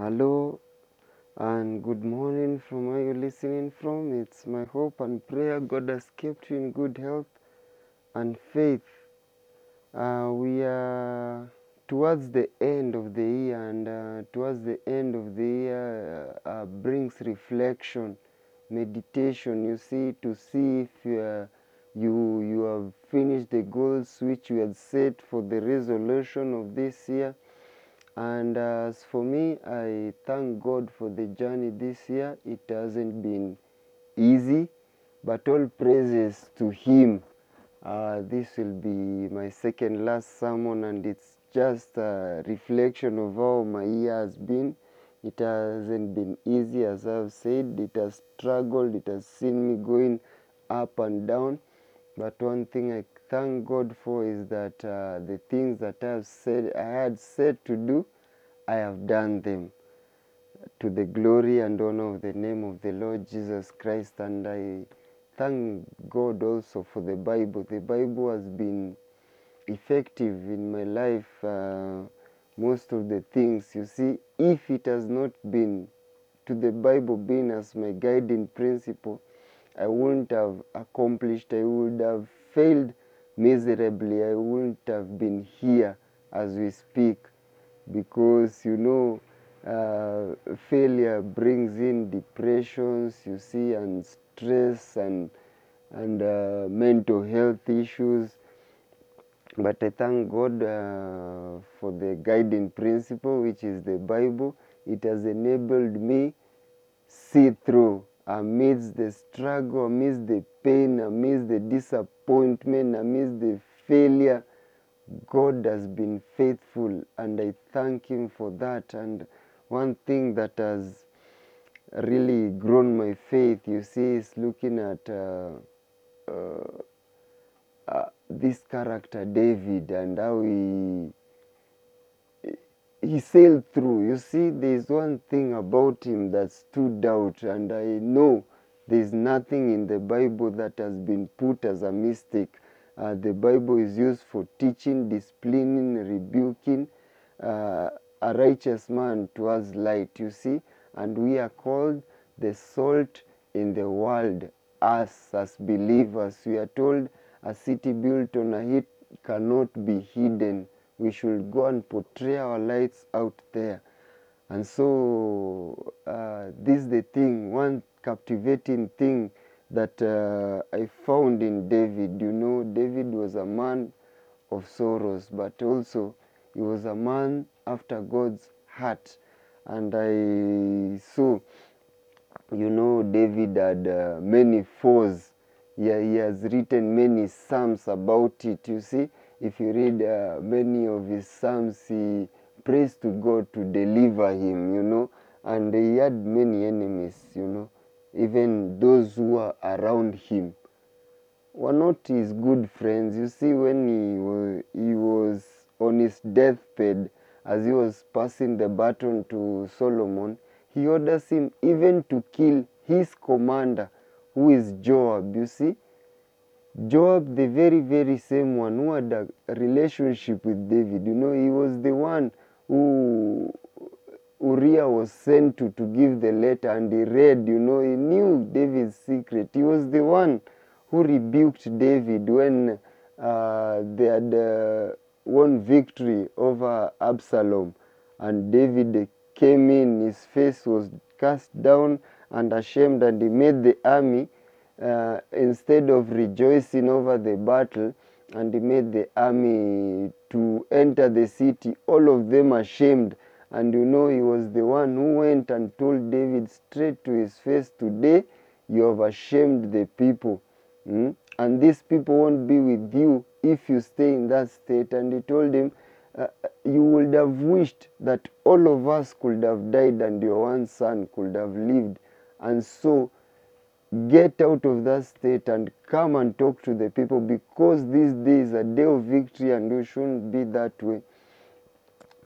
Hello and good morning from where you're listening from. It's my hope and prayer God has kept you in good health and faith. Uh, we are towards the end of the year, and uh, towards the end of the year uh, uh, brings reflection, meditation. You see, to see if you, are, you you have finished the goals which you had set for the resolution of this year. And as for me, I thank God for the journey this year. It hasn't been easy, but all praises to Him. Uh, this will be my second last sermon, and it's just a reflection of how my year has been. It hasn't been easy, as I've said. It has struggled, it has seen me going up and down. But one thing I thank God for is that uh, the things that I have said I had said to do, I have done them to the glory and honor of the name of the Lord Jesus Christ. And I thank God also for the Bible. The Bible has been effective in my life. Uh, most of the things, you see, if it has not been to the Bible being as my guiding principle, I wouldn't have accomplished, I would have failed miserably, I wouldn't have been here as we speak because you know uh, failure brings in depressions, you see, and stress and and uh, mental health issues. But I thank God uh, for the guiding principle, which is the Bible. It has enabled me see through amidst the struggle, amidst the pain, amidst the disappointment, amidst the failure. God has been faithful, and I thank Him for that. And one thing that has really grown my faith, you see, is looking at uh, uh, uh, this character David and how he he sailed through. You see, there's one thing about him that stood out, and I know there's nothing in the Bible that has been put as a mistake. Uh, the Bible is used for teaching, disciplining, rebuking uh, a righteous man towards light, you see, and we are called the salt in the world. Us as believers, we are told a city built on a hill cannot be hidden we should go and portray our lights out there. And so, uh, this is the thing, one captivating thing that uh, I found in David. You know, David was a man of sorrows, but also he was a man after God's heart. And I saw, you know, David had uh, many foes. Yeah, he has written many psalms about it, you see if you read uh, many of his psalms, he prays to God to deliver him, you know, and he had many enemies, you know, even those who were around him were not his good friends. You see, when he was, he was on his deathbed, as he was passing the baton to Solomon, he orders him even to kill his commander, who is Joab, you see. Joab, the very, very same one who had a relationship with David, you know, he was the one who Uriah was sent to to give the letter and he read, you know, he knew David's secret. He was the one who rebuked David when uh, they had uh, won victory over Absalom. And David came in, his face was cast down and ashamed, and he made the army uh, instead of rejoicing over the battle and made the army to enter the city, all of them ashamed. And you know, he was the one who went and told David straight to his face, Today you have ashamed the people. Mm? And these people won't be with you if you stay in that state. And he told him, uh, You would have wished that all of us could have died and your one son could have lived. And so, get out of that state and come and talk to the people because this day is a day of victory and you shouldn't be that way.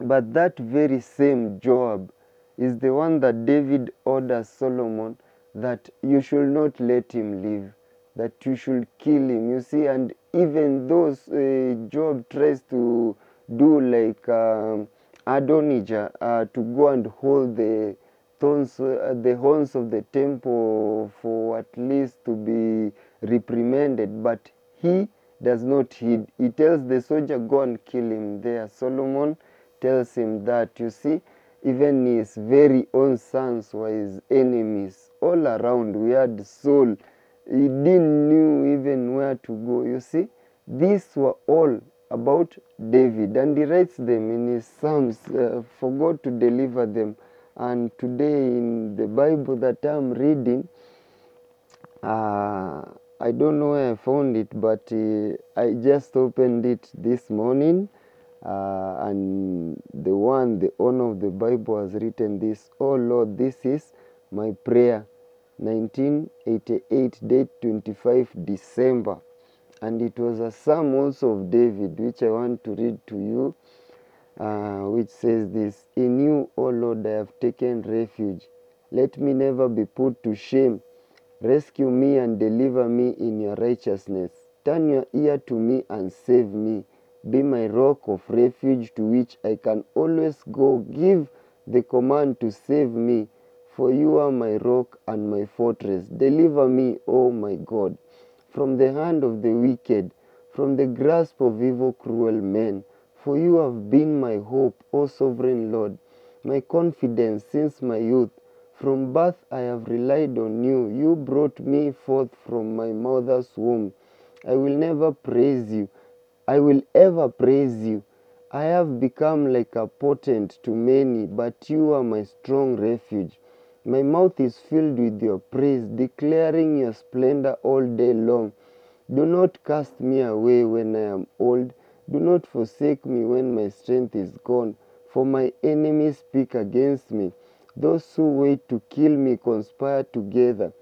But that very same Joab is the one that David orders Solomon that you should not let him live, that you should kill him. You see, and even though uh, Joab tries to do like um, Adonijah uh, to go and hold the thorns, uh, the horns of the temple for at least to be reprimanded, but he does not heed. He tells the soldier, Go and kill him there. Solomon tells him that, you see, even his very own sons were his enemies all around. We had Saul. He didn't knew even where to go. You see, these were all about David, and he writes them in his Psalms uh, for God to deliver them. And today in the Bible that I'm reading, uh, I don't know where I found it, but uh, I just opened it this morning. Uh, and the one, the owner of the Bible has written this Oh Lord, this is my prayer. 1988, date 25 December. And it was a psalm also of David, which I want to read to you, uh, which says this In you, O Lord, I have taken refuge. Let me never be put to shame. Rescue me and deliver me in your righteousness. Turn your ear to me and save me. Be my rock of refuge to which I can always go. Give the command to save me, for you are my rock and my fortress. Deliver me, O my God, from the hand of the wicked, from the grasp of evil, cruel men. For you have been my hope, O sovereign Lord, my confidence since my youth. From birth I have relied on you. You brought me forth from my mother's womb. I will never praise you. I will ever praise you. I have become like a portent to many, but you are my strong refuge. My mouth is filled with your praise, declaring your splendor all day long. Do not cast me away when I am old. Do not forsake me when my strength is gone, for my enemies speak against me. Those who wait to kill me conspire together.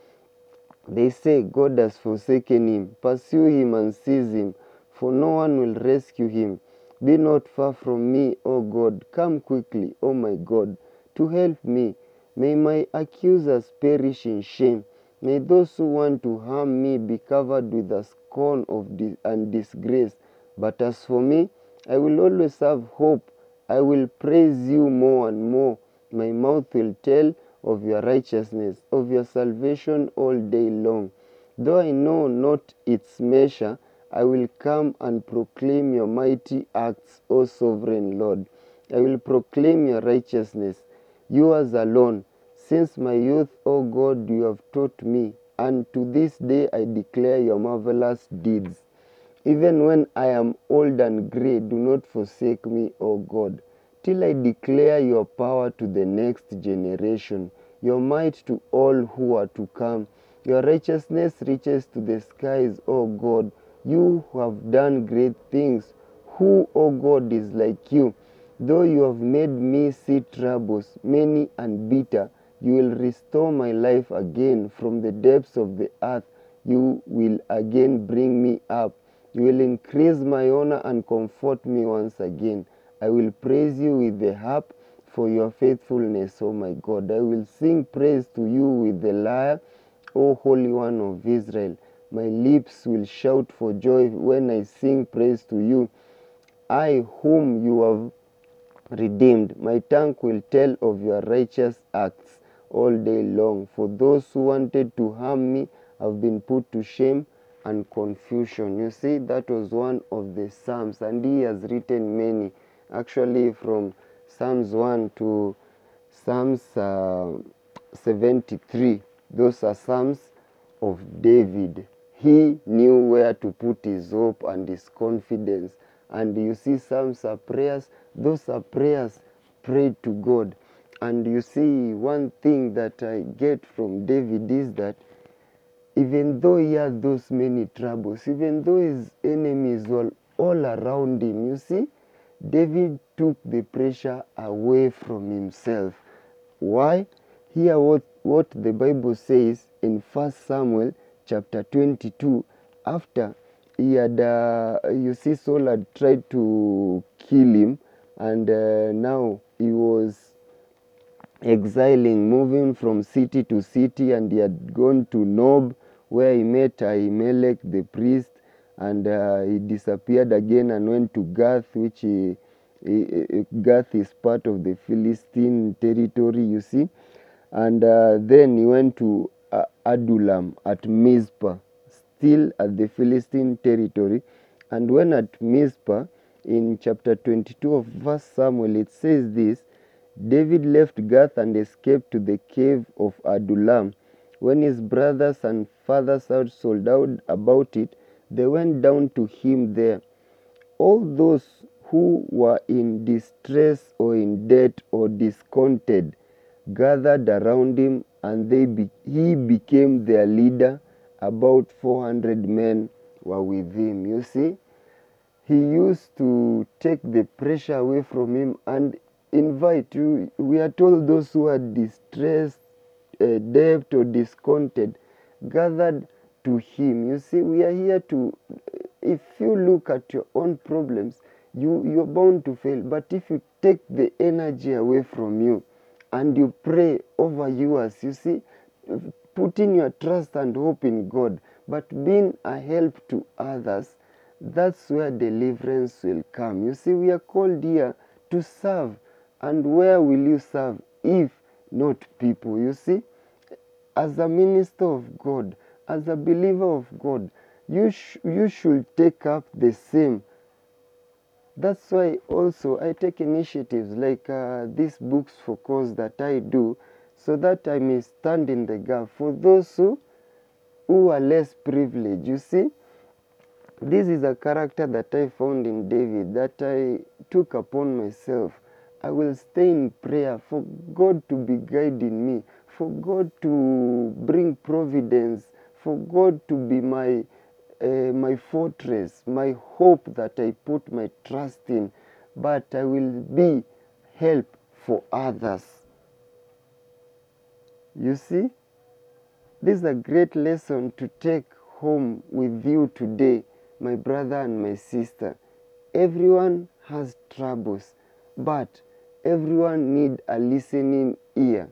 They say, God has forsaken him. Pursue him and seize him, for no one will rescue him. Be not far from me, O God. Come quickly, O my God, to help me. May my accusers perish in shame. May those who want to harm me be covered with the scorn of dis- and disgrace. But as for me, I will always have hope. I will praise you more and more. My mouth will tell of your righteousness, of your salvation all day long. Though I know not its measure, I will come and proclaim your mighty acts, O sovereign Lord. I will proclaim your righteousness, yours alone. Since my youth, O God, you have taught me, and to this day I declare your marvelous deeds. Even when I am old and grey, do not forsake me, O God, till I declare your power to the next generation, your might to all who are to come. Your righteousness reaches to the skies, O God. You who have done great things. Who, O God, is like you? Though you have made me see troubles, many and bitter, you will restore my life again from the depths of the earth. You will again bring me up. You will increase my honor and comfort me once again. I will praise you with the harp for your faithfulness, O my God. I will sing praise to you with the lyre, O Holy One of Israel. My lips will shout for joy when I sing praise to you. I, whom you have redeemed, my tongue will tell of your righteous acts all day long. For those who wanted to harm me have been put to shame and confusion. You see, that was one of the Psalms, and he has written many, actually, from Psalms 1 to Psalms uh, 73. Those are Psalms of David. He knew where to put his hope and his confidence. And you see, Psalms are prayers, those are prayers prayed to God. And you see, one thing that I get from David is that even though he had those many troubles, even though his enemies were all around him, you see, David took the pressure away from himself. Why? Hear what, what the Bible says in 1 Samuel chapter 22. After he had, uh, you see, Saul had tried to kill him, and uh, now he was exiling, moving from city to city, and he had gone to Nob, where he met Ahimelech the priest, and uh, he disappeared again and went to Gath, which he, eh, Gath is part of the Philistine territory, you see. And uh, then he went to uh, Adullam at Mizpah, still at the Philistine territory. And when at Mizpah, in chapter 22 of verse Samuel, it says this David left Gath and escaped to the cave of Adullam. When his brothers and father's house sold out about it, they went down to him there. All those who were in distress or in debt or discontented gathered around him, and they be, he became their leader. About 400 men were with him. You see, he used to take the pressure away from him and invite you. We are told those who are distressed, uh, debt, or discontented gathered to him. You see, we are here to, if you look at your own problems, you, you're bound to fail. But if you take the energy away from you and you pray over yours, you see, putting your trust and hope in God, but being a help to others, that's where deliverance will come. You see, we are called here to serve. And where will you serve if not people? You see, as a minister of God, as a believer of God, you, sh- you should take up the same. That's why also I take initiatives like uh, these books for cause that I do so that I may stand in the gap for those who, who are less privileged. You see, this is a character that I found in David that I took upon myself. I will stay in prayer for God to be guiding me, for God to bring providence, for God to be my uh, my fortress, my hope that I put my trust in, but I will be help for others. You see, this is a great lesson to take home with you today, my brother and my sister. Everyone has troubles, but everyone need a listening ear.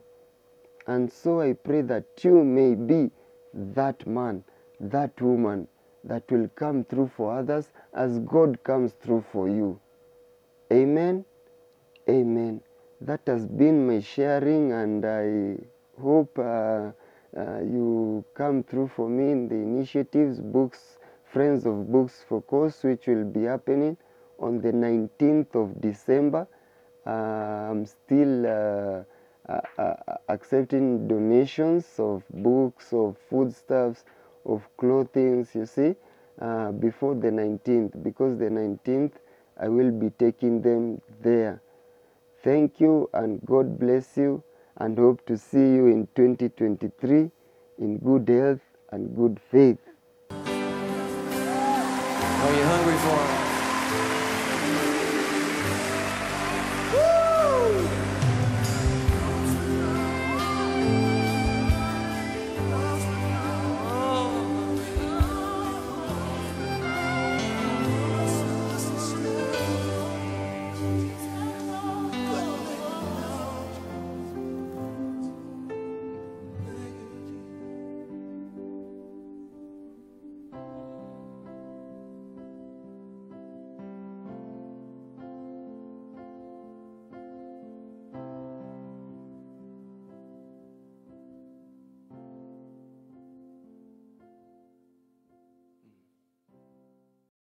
And so I pray that you may be that man, that woman that will come through for others as God comes through for you. Amen. Amen. That has been my sharing, and I hope uh, uh, you come through for me in the initiatives, books, Friends of Books for Cause, which will be happening on the 19th of December. Uh, I'm still uh, accepting donations of books, of foodstuffs, of clothing, you see, uh, before the 19th, because the 19th I will be taking them there. Thank you and God bless you and hope to see you in 2023 in good health and good faith. Are you hungry for?